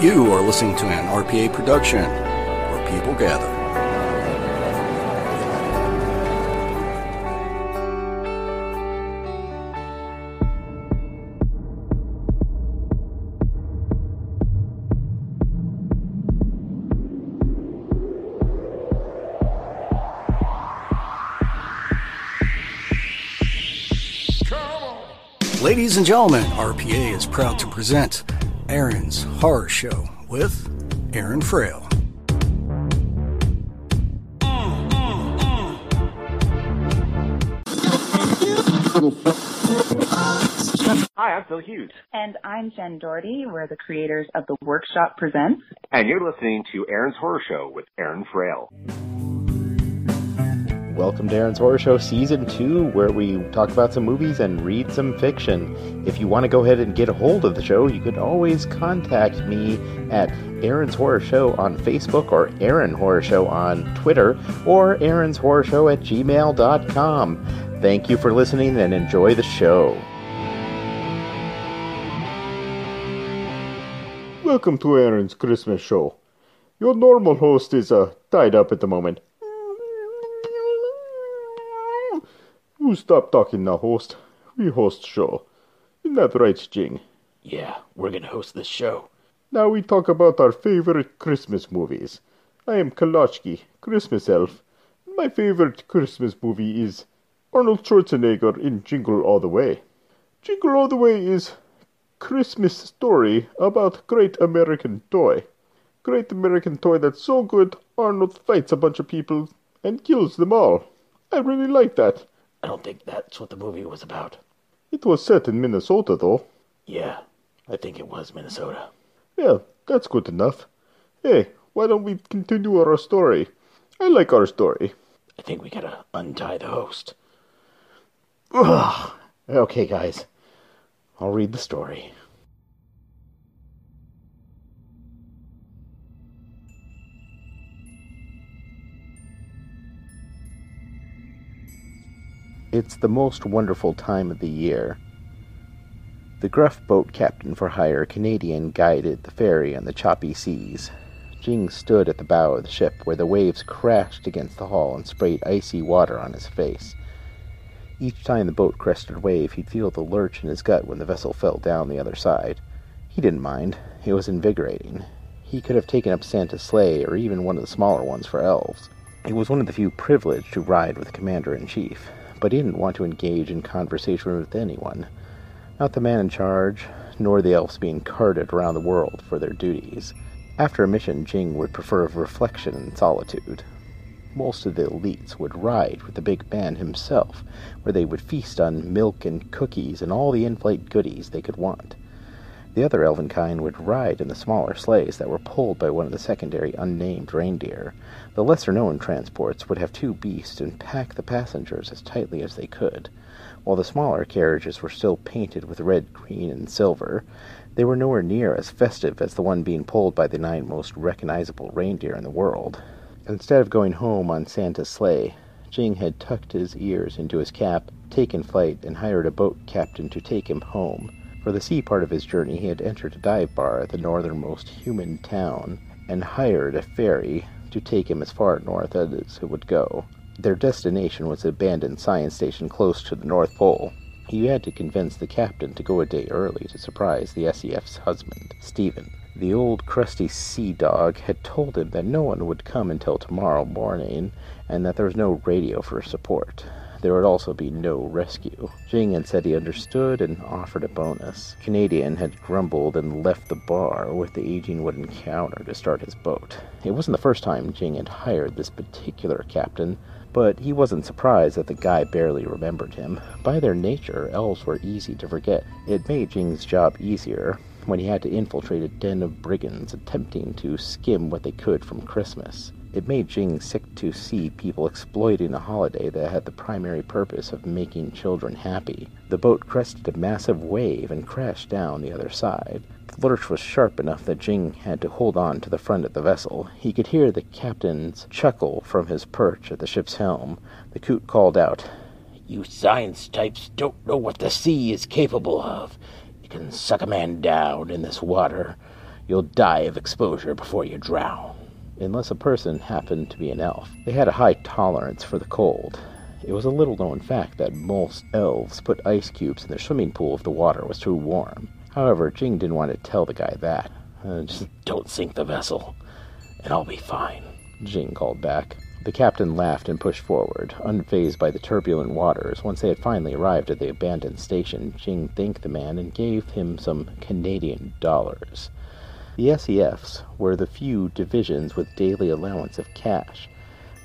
You are listening to an RPA production where people gather. Ladies and gentlemen, RPA is proud to present Aaron's Horror Show with Aaron Frail. Hi, I'm Phil Hughes. And I'm Jen Doherty. We're the creators of The Workshop Presents. And you're listening to Aaron's Horror Show with Aaron Frail. Welcome to Aaron's Horror Show Season 2, where we talk about some movies and read some fiction. If you want to go ahead and get a hold of the show, you can always contact me at Aaron's Horror Show on Facebook or Aaron Horror Show on Twitter or Aaron's Horror Show at gmail.com. Thank you for listening and enjoy the show. Welcome to Aaron's Christmas show. Your normal host is uh, tied up at the moment. You stop talking now, host. We host show. Isn't that right, Jing? Yeah, we're gonna host this show. Now we talk about our favorite Christmas movies. I am Kalochki, Christmas elf. My favorite Christmas movie is Arnold Schwarzenegger in Jingle All the Way. Jingle All the Way is Christmas story about Great American Toy. Great American Toy that's so good Arnold fights a bunch of people and kills them all. I really like that. I don't think that's what the movie was about. It was set in Minnesota, though. Yeah, I think it was Minnesota. Yeah, that's good enough. Hey, why don't we continue our story? I like our story. I think we gotta untie the host. Ugh. Okay, guys. I'll read the story. It's the most wonderful time of the year. The gruff boat captain for hire Canadian guided the ferry on the choppy seas. Jing stood at the bow of the ship where the waves crashed against the hull and sprayed icy water on his face. Each time the boat crested a wave, he'd feel the lurch in his gut when the vessel fell down the other side. He didn't mind. It was invigorating. He could have taken up Santa's sleigh or even one of the smaller ones for elves. He was one of the few privileged to ride with the commander-in-chief but he didn't want to engage in conversation with anyone. Not the man in charge, nor the elves being carted around the world for their duties. After a mission, Jing would prefer reflection and solitude. Most of the elites would ride with the big man himself, where they would feast on milk and cookies and all the in-flight goodies they could want. The other elven kind would ride in the smaller sleighs that were pulled by one of the secondary unnamed reindeer. The lesser known transports would have two beasts and pack the passengers as tightly as they could. While the smaller carriages were still painted with red, green, and silver, they were nowhere near as festive as the one being pulled by the nine most recognizable reindeer in the world. Instead of going home on Santa's sleigh, Jing had tucked his ears into his cap, taken flight, and hired a boat captain to take him home. For the sea part of his journey, he had entered a dive bar at the northernmost human town and hired a ferry to take him as far north as it would go. Their destination was an abandoned science station close to the North Pole. He had to convince the captain to go a day early to surprise the SEF's husband, Stephen. The old crusty sea dog had told him that no one would come until tomorrow morning and that there was no radio for support there would also be no rescue. Jing had said he understood and offered a bonus. Canadian had grumbled and left the bar with the aging wooden counter to start his boat. It wasn't the first time Jing had hired this particular captain, But he wasn't surprised that the guy barely remembered him. By their nature, elves were easy to forget. It made Jing's job easier when he had to infiltrate a den of brigands attempting to skim what they could from Christmas. It made Jing sick to see people exploiting a holiday that had the primary purpose of making children happy. The boat crested a massive wave and crashed down the other side. The lurch was sharp enough that Jing had to hold on to the front of the vessel. He could hear the captain's chuckle from his perch at the ship's helm. The coot called out, You science types don't know what the sea is capable of. You can suck a man down in this water. You'll die of exposure before you drown unless a person happened to be an elf. They had a high tolerance for the cold. It was a little known fact that most elves put ice cubes in their swimming pool if the water was too warm. However, Jing didn't want to tell the guy that. Uh, just don't sink the vessel, and I'll be fine, Jing called back. The captain laughed and pushed forward, unfazed by the turbulent waters. Once they had finally arrived at the abandoned station, Jing thanked the man and gave him some Canadian dollars. The SEFs were the few divisions with daily allowance of cash.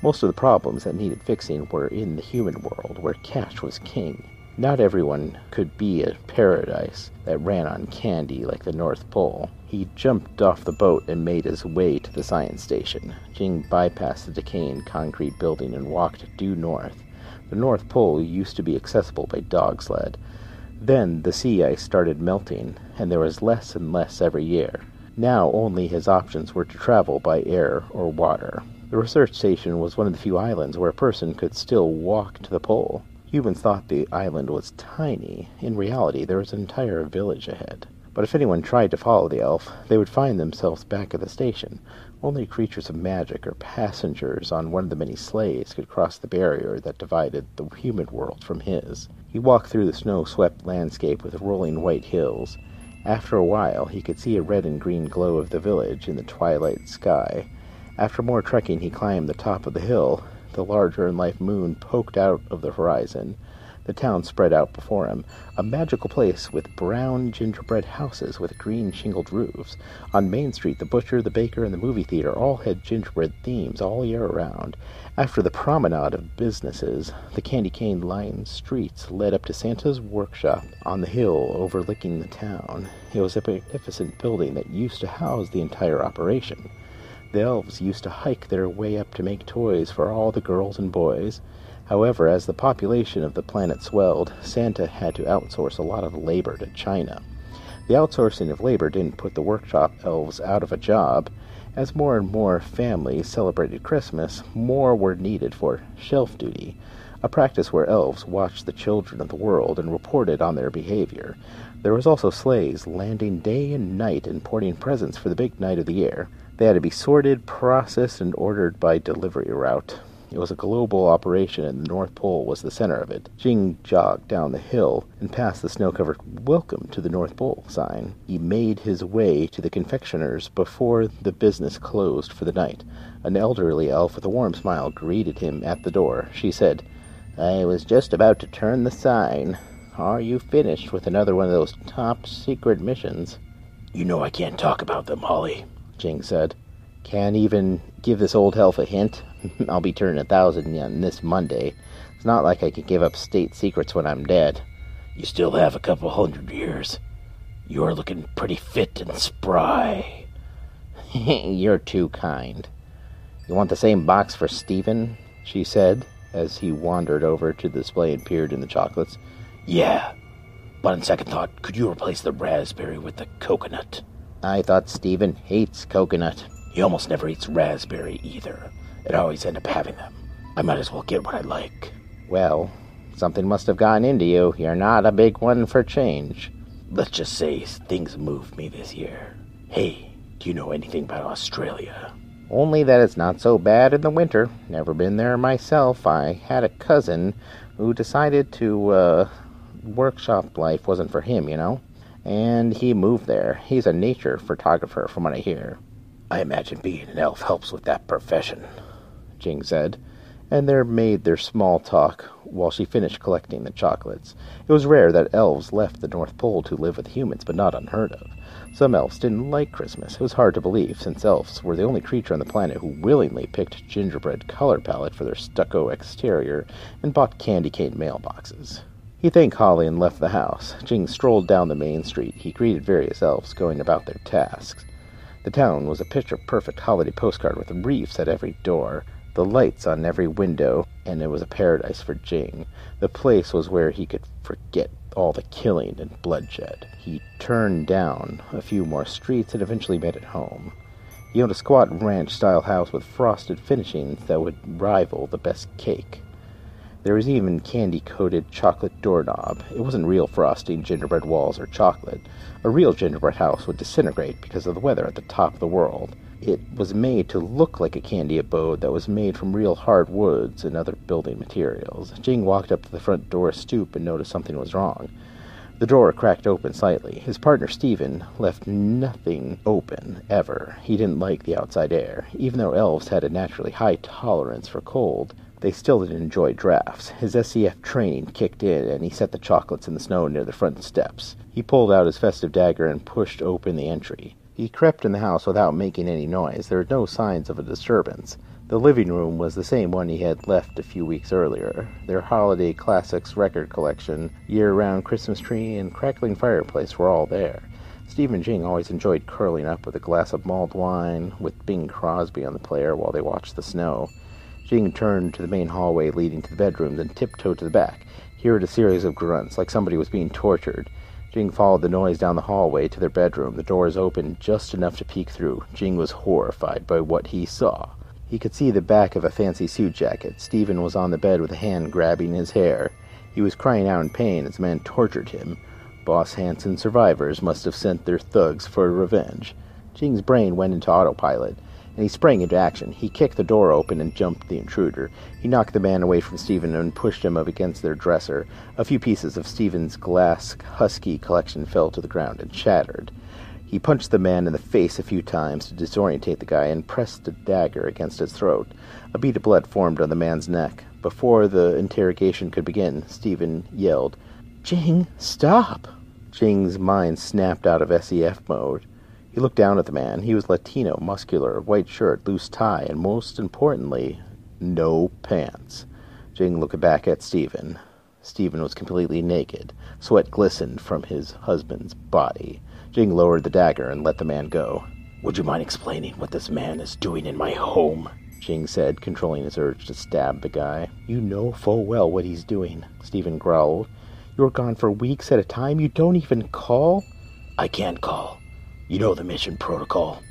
Most of the problems that needed fixing were in the human world, where cash was king. Not everyone could be a paradise that ran on candy like the North Pole. He jumped off the boat and made his way to the science station. Jing bypassed the decaying concrete building and walked due north. The North Pole used to be accessible by dog sled. Then the sea ice started melting, and there was less and less every year. Now only his options were to travel by air or water. The research station was one of the few islands where a person could still walk to the pole. Humans thought the island was tiny. In reality, there was an entire village ahead. But if anyone tried to follow the elf, they would find themselves back at the station. Only creatures of magic or passengers on one of the many sleighs could cross the barrier that divided the human world from his. He walked through the snow-swept landscape with rolling white hills. After a while, he could see a red and green glow of the village in the twilight sky. After more trekking, he climbed the top of the hill. The larger-than-life moon poked out of the horizon. The town spread out before him, a magical place with brown gingerbread houses with green shingled roofs. On Main Street, the butcher, the baker, and the movie theater all had gingerbread themes all year round. After the promenade of businesses, the candy cane lined streets led up to Santa's workshop on the hill overlooking the town. It was a magnificent building that used to house the entire operation. The elves used to hike their way up to make toys for all the girls and boys. However, as the population of the planet swelled, Santa had to outsource a lot of labor to China. The outsourcing of labor didn't put the workshop elves out of a job. As more and more families celebrated Christmas, more were needed for shelf duty, a practice where elves watched the children of the world and reported on their behavior. There was also sleighs landing day and night and porting presents for the big night of the year. They had to be sorted, processed, and ordered by delivery route. It was a global operation, and the North Pole was the center of it. Jing jogged down the hill and past the snow-covered "Welcome to the North Pole" sign. He made his way to the confectioner's before the business closed for the night. An elderly elf with a warm smile greeted him at the door. She said, I was just about to turn the sign. Are you finished with another one of those top secret missions? You know I can't talk about them, Holly, Jing said. Can't even give this old elf a hint? I'll be turning a thousand on this Monday. It's not like I can give up state secrets when I'm dead. You still have a couple hundred years. You're looking pretty fit and spry. You're too kind. You want the same box for Stephen? She said, as he wandered over to the display and peered in the chocolates. Yeah, but on second thought, could you replace the raspberry with the coconut? I thought Stephen hates coconut. He almost never eats raspberry either. I'd always end up having them. I might as well get what I like. Well, something must have gotten into you. You're not a big one for change. Let's just say things moved me this year. Hey, do you know anything about Australia? Only that it's not so bad in the winter. Never been there myself. I had a cousin who decided to, uh, workshop life wasn't for him, you know? And he moved there. He's a nature photographer, from what I hear. I imagine being an elf helps with that profession, Jing said, and there made their small talk while she finished collecting the chocolates. It was rare that elves left the North Pole to live with humans, but not unheard of. Some elves didn't like Christmas. It was hard to believe, since elves were the only creature on the planet who willingly picked gingerbread color palette for their stucco exterior and bought candy cane mailboxes. He thanked Holly and left the house. Jing strolled down the main street. He greeted various elves going about their tasks. The town was a picture perfect holiday postcard with wreaths at every door, the lights on every window, and it was a paradise for Jing. The place was where he could forget all the killing and bloodshed. He turned down a few more streets and eventually made it home. He owned a squat ranch style house with frosted finishings that would rival the best cake. There was even candy coated chocolate doorknob. It wasn't real frosting, gingerbread walls, or chocolate. A real gingerbread house would disintegrate because of the weather at the top of the world. It was made to look like a candy abode that was made from real hard woods and other building materials. Jing walked up to the front door stoop and noticed something was wrong. The door cracked open slightly. His partner Stephen left nothing open, ever. He didn't like the outside air. Even though elves had a naturally high tolerance for cold, they still didn't enjoy drafts. His SEF training kicked in, and he set the chocolates in the snow near the front steps. He pulled out his festive dagger and pushed open the entry. He crept in the house without making any noise. There were no signs of a disturbance. The living room was the same one he had left a few weeks earlier. Their holiday classics record collection, year round Christmas tree, and crackling fireplace were all there. Stephen Jing always enjoyed curling up with a glass of mulled wine, with Bing Crosby on the player while they watched the snow. Jing turned to the main hallway leading to the bedroom, then tiptoed to the back. He heard a series of grunts, like somebody was being tortured. Jing followed the noise down the hallway to their bedroom. The doors opened just enough to peek through. Jing was horrified by what he saw. He could see the back of a fancy suit jacket. Stephen was on the bed with a hand grabbing his hair. He was crying out in pain as the man tortured him. Boss Hanson survivors must have sent their thugs for revenge. Jing's brain went into autopilot and he sprang into action. He kicked the door open and jumped the intruder. He knocked the man away from Stephen and pushed him up against their dresser. A few pieces of Stephen's glass husky collection fell to the ground and shattered. He punched the man in the face a few times to disorientate the guy and pressed a dagger against his throat. A bead of blood formed on the man's neck. Before the interrogation could begin, Stephen yelled, Jing, stop! Jing's mind snapped out of SEF mode. He looked down at the man. He was Latino, muscular, white shirt, loose tie, and most importantly, no pants. Jing looked back at Stephen. Stephen was completely naked. Sweat glistened from his husband's body. Jing lowered the dagger and let the man go. Would you mind explaining what this man is doing in my home? Jing said, controlling his urge to stab the guy. You know full well what he's doing, Stephen growled. You're gone for weeks at a time. You don't even call? I can't call. You know the mission protocol.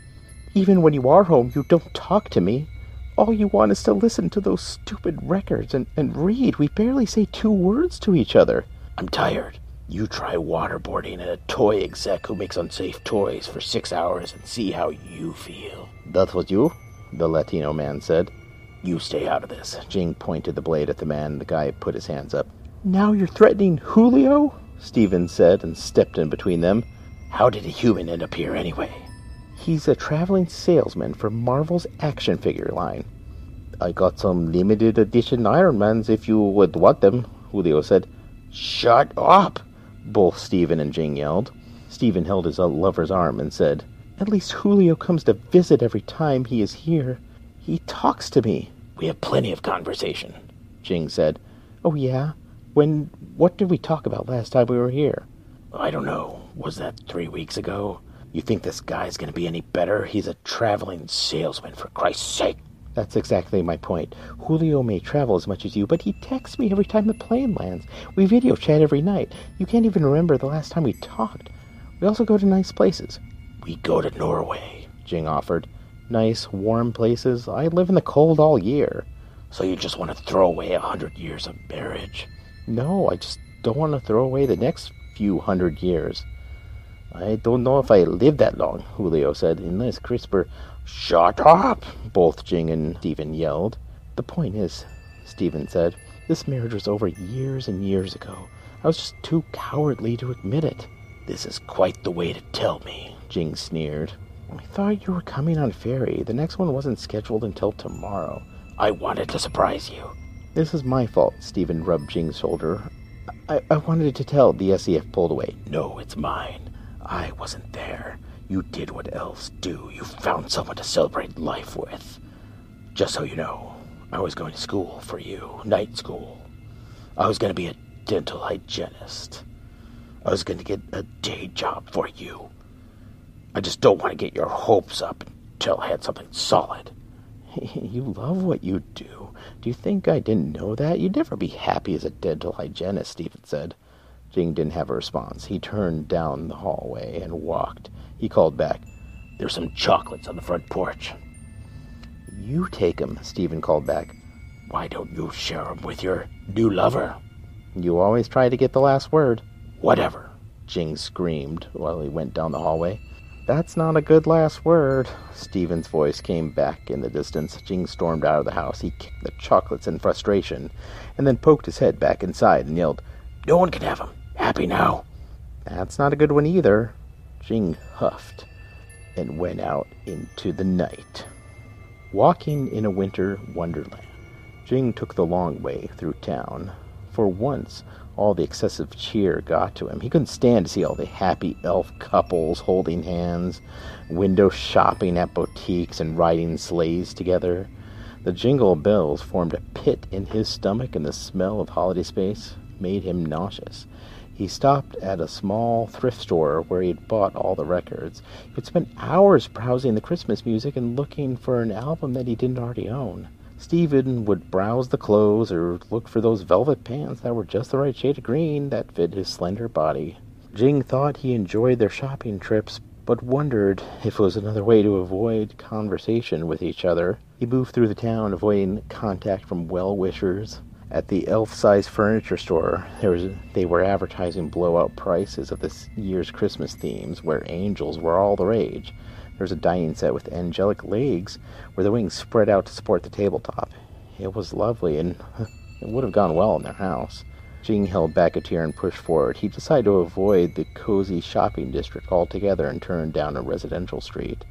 Even when you are home, you don't talk to me. All you want is to listen to those stupid records and, and read. We barely say two words to each other. I'm tired. You try waterboarding a toy exec who makes unsafe toys for six hours and see how you feel. That was you? The Latino man said. You stay out of this. Jing pointed the blade at the man. The guy put his hands up. Now you're threatening Julio? Stephen said and stepped in between them. How did a human end up here anyway? He's a traveling salesman for Marvel's action figure line. I got some limited edition Iron Mans if you would want them, Julio said. Shut up! Both Stephen and Jing yelled. Stephen held his lover's arm and said, At least Julio comes to visit every time he is here. He talks to me. We have plenty of conversation, Jing said. Oh, yeah? When. What did we talk about last time we were here? I don't know. Was that three weeks ago? You think this guy's gonna be any better? He's a traveling salesman, for Christ's sake. That's exactly my point. Julio may travel as much as you, but he texts me every time the plane lands. We video chat every night. You can't even remember the last time we talked. We also go to nice places. We go to Norway, Jing offered. Nice, warm places. I live in the cold all year. So you just want to throw away a hundred years of marriage? No, I just don't want to throw away the next few hundred years. I don't know if I live that long, Julio said, unless CRISPR. Shut up! Both Jing and Stephen yelled. The point is, Stephen said, this marriage was over years and years ago. I was just too cowardly to admit it. This is quite the way to tell me, Jing sneered. I thought you were coming on ferry. The next one wasn't scheduled until tomorrow. I wanted to surprise you. This is my fault, Stephen rubbed Jing's shoulder. I, I wanted to tell. The SEF pulled away. No, it's mine. I wasn't there. You did what elves do. You found someone to celebrate life with. Just so you know, I was going to school for you, night school. I was going to be a dental hygienist. I was going to get a day job for you. I just don't want to get your hopes up until I had something solid. You love what you do. Do you think I didn't know that? You'd never be happy as a dental hygienist, Stephen said. Jing didn't have a response. He turned down the hallway and walked. He called back, There's some chocolates on the front porch. You take 'em, Stephen called back. Why don't you share 'em with your new lover? You always try to get the last word. Whatever, Jing screamed while he went down the hallway. That's not a good last word. Stephen's voice came back in the distance. Jing stormed out of the house. He kicked the chocolates in frustration, and then poked his head back inside and yelled, No one can have 'em. Happy now. That's not a good one either. Jing huffed and went out into the night. Walking in a winter wonderland, Jing took the long way through town. For once, all the excessive cheer got to him. He couldn't stand to see all the happy elf couples holding hands, window shopping at boutiques, and riding sleighs together. The jingle bells formed a pit in his stomach, and the smell of holiday space made him nauseous. He stopped at a small thrift store where he had bought all the records. He would spend hours browsing the Christmas music and looking for an album that he didn't already own. Stephen would browse the clothes or look for those velvet pants that were just the right shade of green that fit his slender body. Jing thought he enjoyed their shopping trips, but wondered if it was another way to avoid conversation with each other. He moved through the town, avoiding contact from well-wishers. At the elf-sized furniture store, was, they were advertising blowout prices of this year's Christmas themes, where angels were all the rage. There was a dining set with angelic legs, where the wings spread out to support the tabletop. It was lovely, and it would have gone well in their house. Jing held back a tear and pushed forward. He decided to avoid the cozy shopping district altogether and turned down a residential street.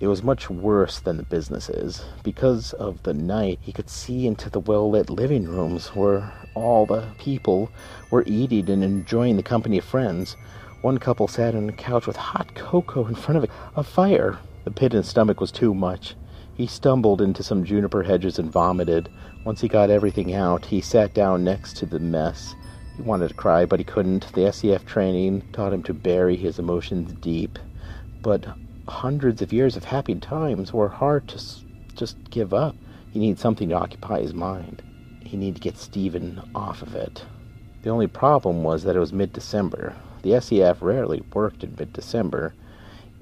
It was much worse than the businesses. Because of the night, he could see into the well-lit living rooms where all the people were eating and enjoying the company of friends. One couple sat on a couch with hot cocoa in front of a fire. The pit in his stomach was too much. He stumbled into some juniper hedges and vomited. Once he got everything out, he sat down next to the mess. He wanted to cry, but he couldn't. The SEF training taught him to bury his emotions deep. But hundreds of years of happy times were hard to just give up. He needed something to occupy his mind. He needed to get Stephen off of it. The only problem was that it was mid-December. The SEF rarely worked in mid-December,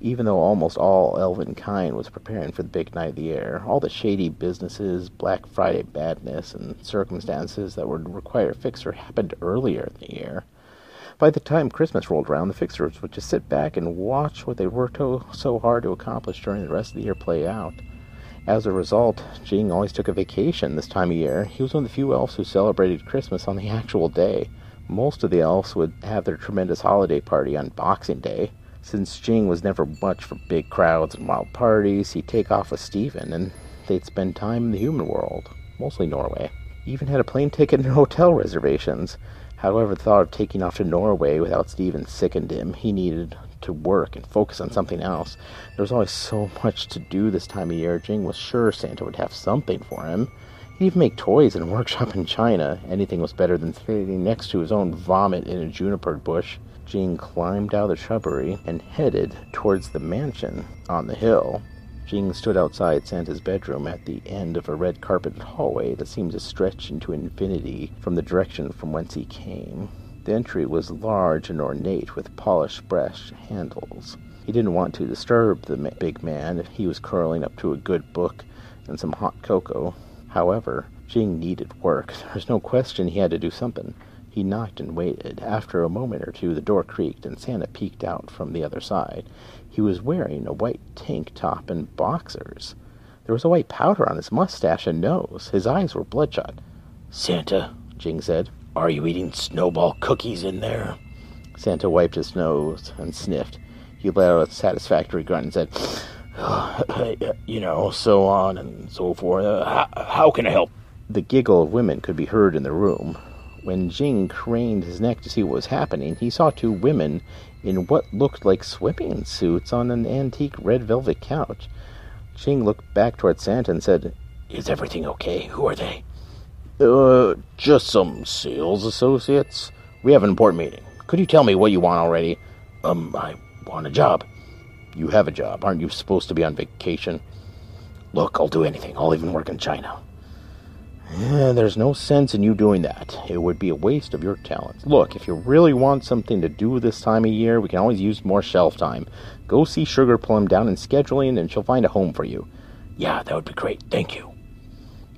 even though almost all elven kind was preparing for the big night of the year. All the shady businesses, Black Friday badness, and circumstances that would require a fixer happened earlier in the year. By the time Christmas rolled around, the fixers would just sit back and watch what they worked so hard to accomplish during the rest of the year play out. As a result, Jing always took a vacation this time of year. He was one of the few elves who celebrated Christmas on the actual day. Most of the elves would have their tremendous holiday party on Boxing Day. Since Jing was never much for big crowds and wild parties, he'd take off with Stephen and they'd spend time in the human world, mostly Norway. He even had a plane ticket and hotel reservations. However, the thought of taking off to Norway without Stephen sickened him. He needed to work and focus on something else. There was always so much to do this time of year. Jing was sure Santa would have something for him. He'd even make toys in a workshop in China. Anything was better than sitting next to his own vomit in a juniper bush. Jing climbed out of the shrubbery and headed towards the mansion on the hill. Jing stood outside Santa's bedroom at the end of a red carpeted hallway that seemed to stretch into infinity from the direction from whence he came. The entry was large and ornate with polished brass handles. He didn't want to disturb the big man if he was curling up to a good book and some hot cocoa. However, Jing needed work. There was no question he had to do something. He knocked and waited. After a moment or two, the door creaked and Santa peeked out from the other side. He was wearing a white tank top and boxers. There was a white powder on his mustache and nose. His eyes were bloodshot. Santa, Jing said. are you eating snowball cookies in there? Santa wiped his nose and sniffed. He let out a satisfactory grunt and said, you know, so on and so forth. Uh, how, how can I help? The giggle of women could be heard in the room. When Jing craned his neck to see what was happening, he saw two women in what looked like swimming suits on an antique red velvet couch. Jing looked back toward Santa and said, Is everything okay? Who are they? Uh, just some sales associates. We have an important meeting. Could you tell me what you want already? Um, I want a job. You have a job. Aren't you supposed to be on vacation? Look, I'll do anything. I'll even work in China. There's no sense in you doing that. It would be a waste of your talents. Look, if you really want something to do this time of year, we can always use more shelf time. Go see Sugar Plum down in scheduling, and she'll find a home for you. Yeah, that would be great. Thank you.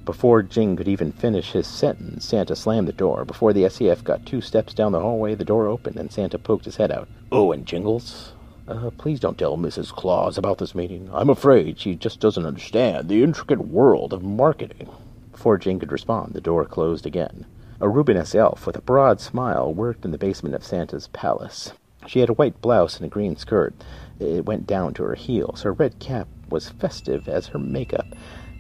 Before Jing could even finish his sentence, Santa slammed the door. Before the SEF got two steps down the hallway, the door opened, and Santa poked his head out. Oh, and Jingles? Uh, please don't tell Mrs. Claus about this meeting. I'm afraid she just doesn't understand the intricate world of marketing. Before Jing could respond, the door closed again. A Rubiness elf with a broad smile worked in the basement of Santa's palace. She had a white blouse and a green skirt. It went down to her heels. Her red cap was festive as her makeup.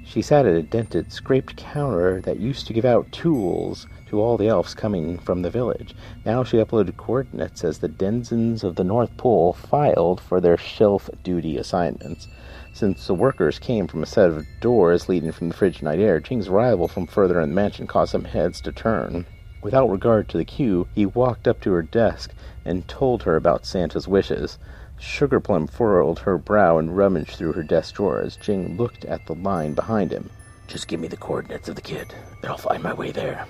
She sat at a dented, scraped counter that used to give out tools to all the elves coming from the village. Now she uploaded coordinates as the denizens of the North Pole filed for their shelf duty assignments. Since the workers came from a set of doors leading from the frigid night air, Jing's arrival from further in the mansion caused some heads to turn. Without regard to the queue, he walked up to her desk and told her about Santa's wishes. Sugarplum furrowed her brow and rummaged through her desk drawers. Jing looked at the line behind him. Just give me the coordinates of the kid, and I'll find my way there.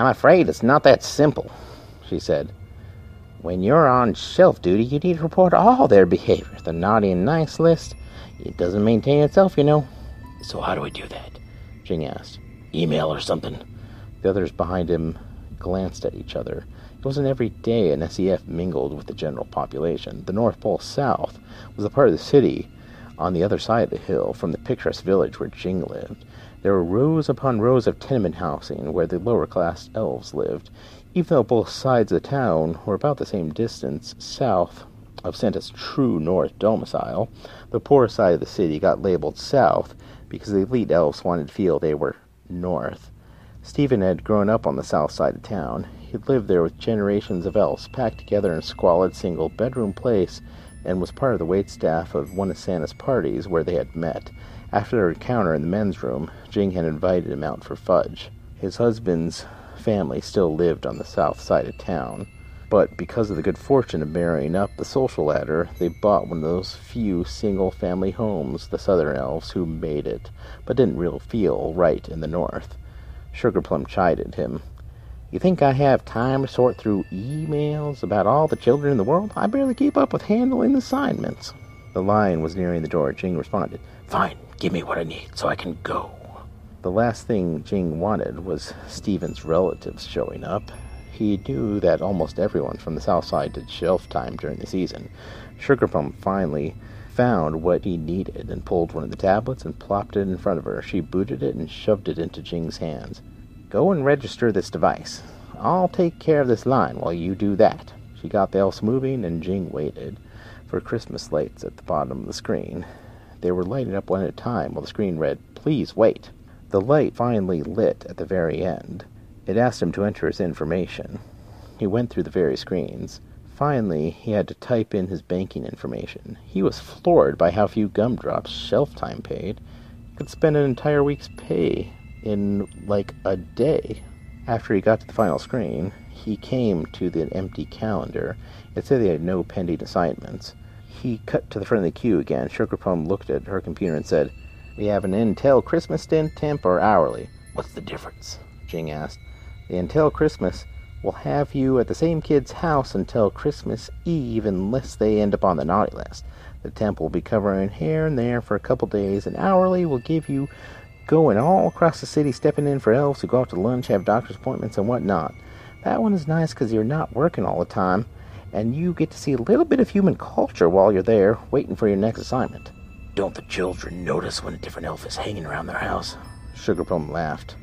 I'm afraid it's not that simple, she said. When you're on shelf duty, you need to report all their behavior. The naughty and nice list, it doesn't maintain itself, you know. So how do we do that? Jing asked. Email or something? The others behind him glanced at each other. It wasn't every day an SEF mingled with the general population. The North Pole South was a part of the city on the other side of the hill from the picturesque village where Jing lived. There were rows upon rows of tenement housing where the lower class elves lived. Even though both sides of the town were about the same distance south of Santa's true north domicile, the poor side of the city got labeled south because the elite elves wanted to feel they were north. Stephen had grown up on the south side of town. He'd lived there with generations of elves packed together in a squalid single bedroom place and was part of the wait staff of one of Santa's parties where they had met. After their encounter in the men's room, Jing had invited him out for fudge. His husband's family still lived on the south side of town, but because of the good fortune of marrying up the social ladder, they bought one of those few single family homes, the southern elves who made it, but didn't really feel right in the north. Sugarplum chided him. You think I have time to sort through emails about all the children in the world? I barely keep up with handling assignments. The line was nearing the door. Jing responded, Fine, give me what I need so I can go. The last thing Jing wanted was Stephen's relatives showing up. He knew that almost everyone from the south side did shelf time during the season. Sugarplum finally found what he needed and pulled one of the tablets and plopped it in front of her. She booted it and shoved it into Jing's hands. Go and register this device. I'll take care of this line while you do that. She got the elves moving, and Jing waited for Christmas lights at the bottom of the screen. They were lighting up one at a time while the screen read, Please wait. The light finally lit at the very end. It asked him to enter his information. He went through the various screens. Finally, he had to type in his banking information. He was floored by how few gumdrops shelf time paid. He could spend an entire week's pay in like a day. After he got to the final screen, he came to the empty calendar. It said he had no pending assignments. He cut to the front of the queue again. Sugarplum looked at her computer and said, We have an Intel Christmas stint, temp or hourly. What's the difference? Jing asked. The Intel Christmas will have you at the same kid's house until Christmas Eve unless they end up on the naughty list. The temp will be covering here and there for a couple days, and hourly will give you going all across the city, stepping in for elves who go out to lunch, have doctor's appointments, and whatnot. That one is nice because you're not working all the time, and you get to see a little bit of human culture while you're there, waiting for your next assignment. Don't the children notice when a different elf is hanging around their house? Sugarplum laughed.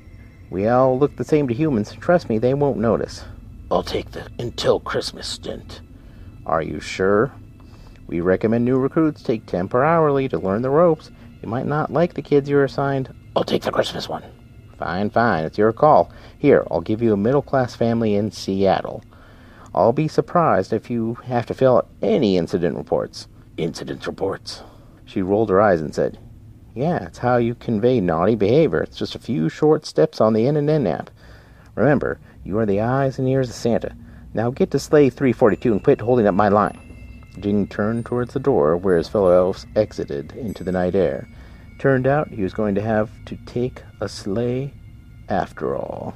We all look the same to humans. Trust me, they won't notice. I'll take the until Christmas stint. Are you sure? We recommend new recruits take 10 per hourly to learn the ropes. You might not like the kids you're assigned. I'll take the Christmas one. Fine, fine. It's your call. Here, I'll give you a middle class family in Seattle. I'll be surprised if you have to fill out any incident reports. Incident reports. She rolled her eyes and said, Yeah, it's how you convey naughty behavior. It's just a few short steps on the in and in app. Remember, you are the eyes and ears of Santa. Now get to sleigh 342 and quit holding up my line. Jing turned towards the door where his fellow elves exited into the night air. Turned out he was going to have to take a sleigh after all.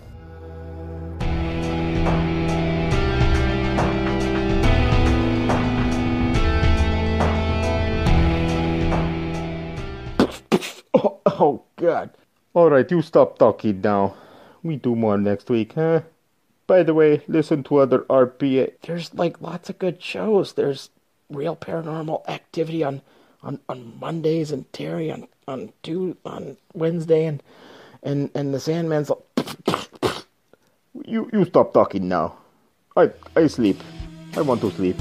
Oh, God. All right, you stop talking now. We do more next week, huh? By the way, listen to other RPA. There's like lots of good shows. There's Real Paranormal Activity on on, on Mondays and Terry on on two on Wednesday and and and the Sandman's. like, You you stop talking now. I I sleep. I want to sleep.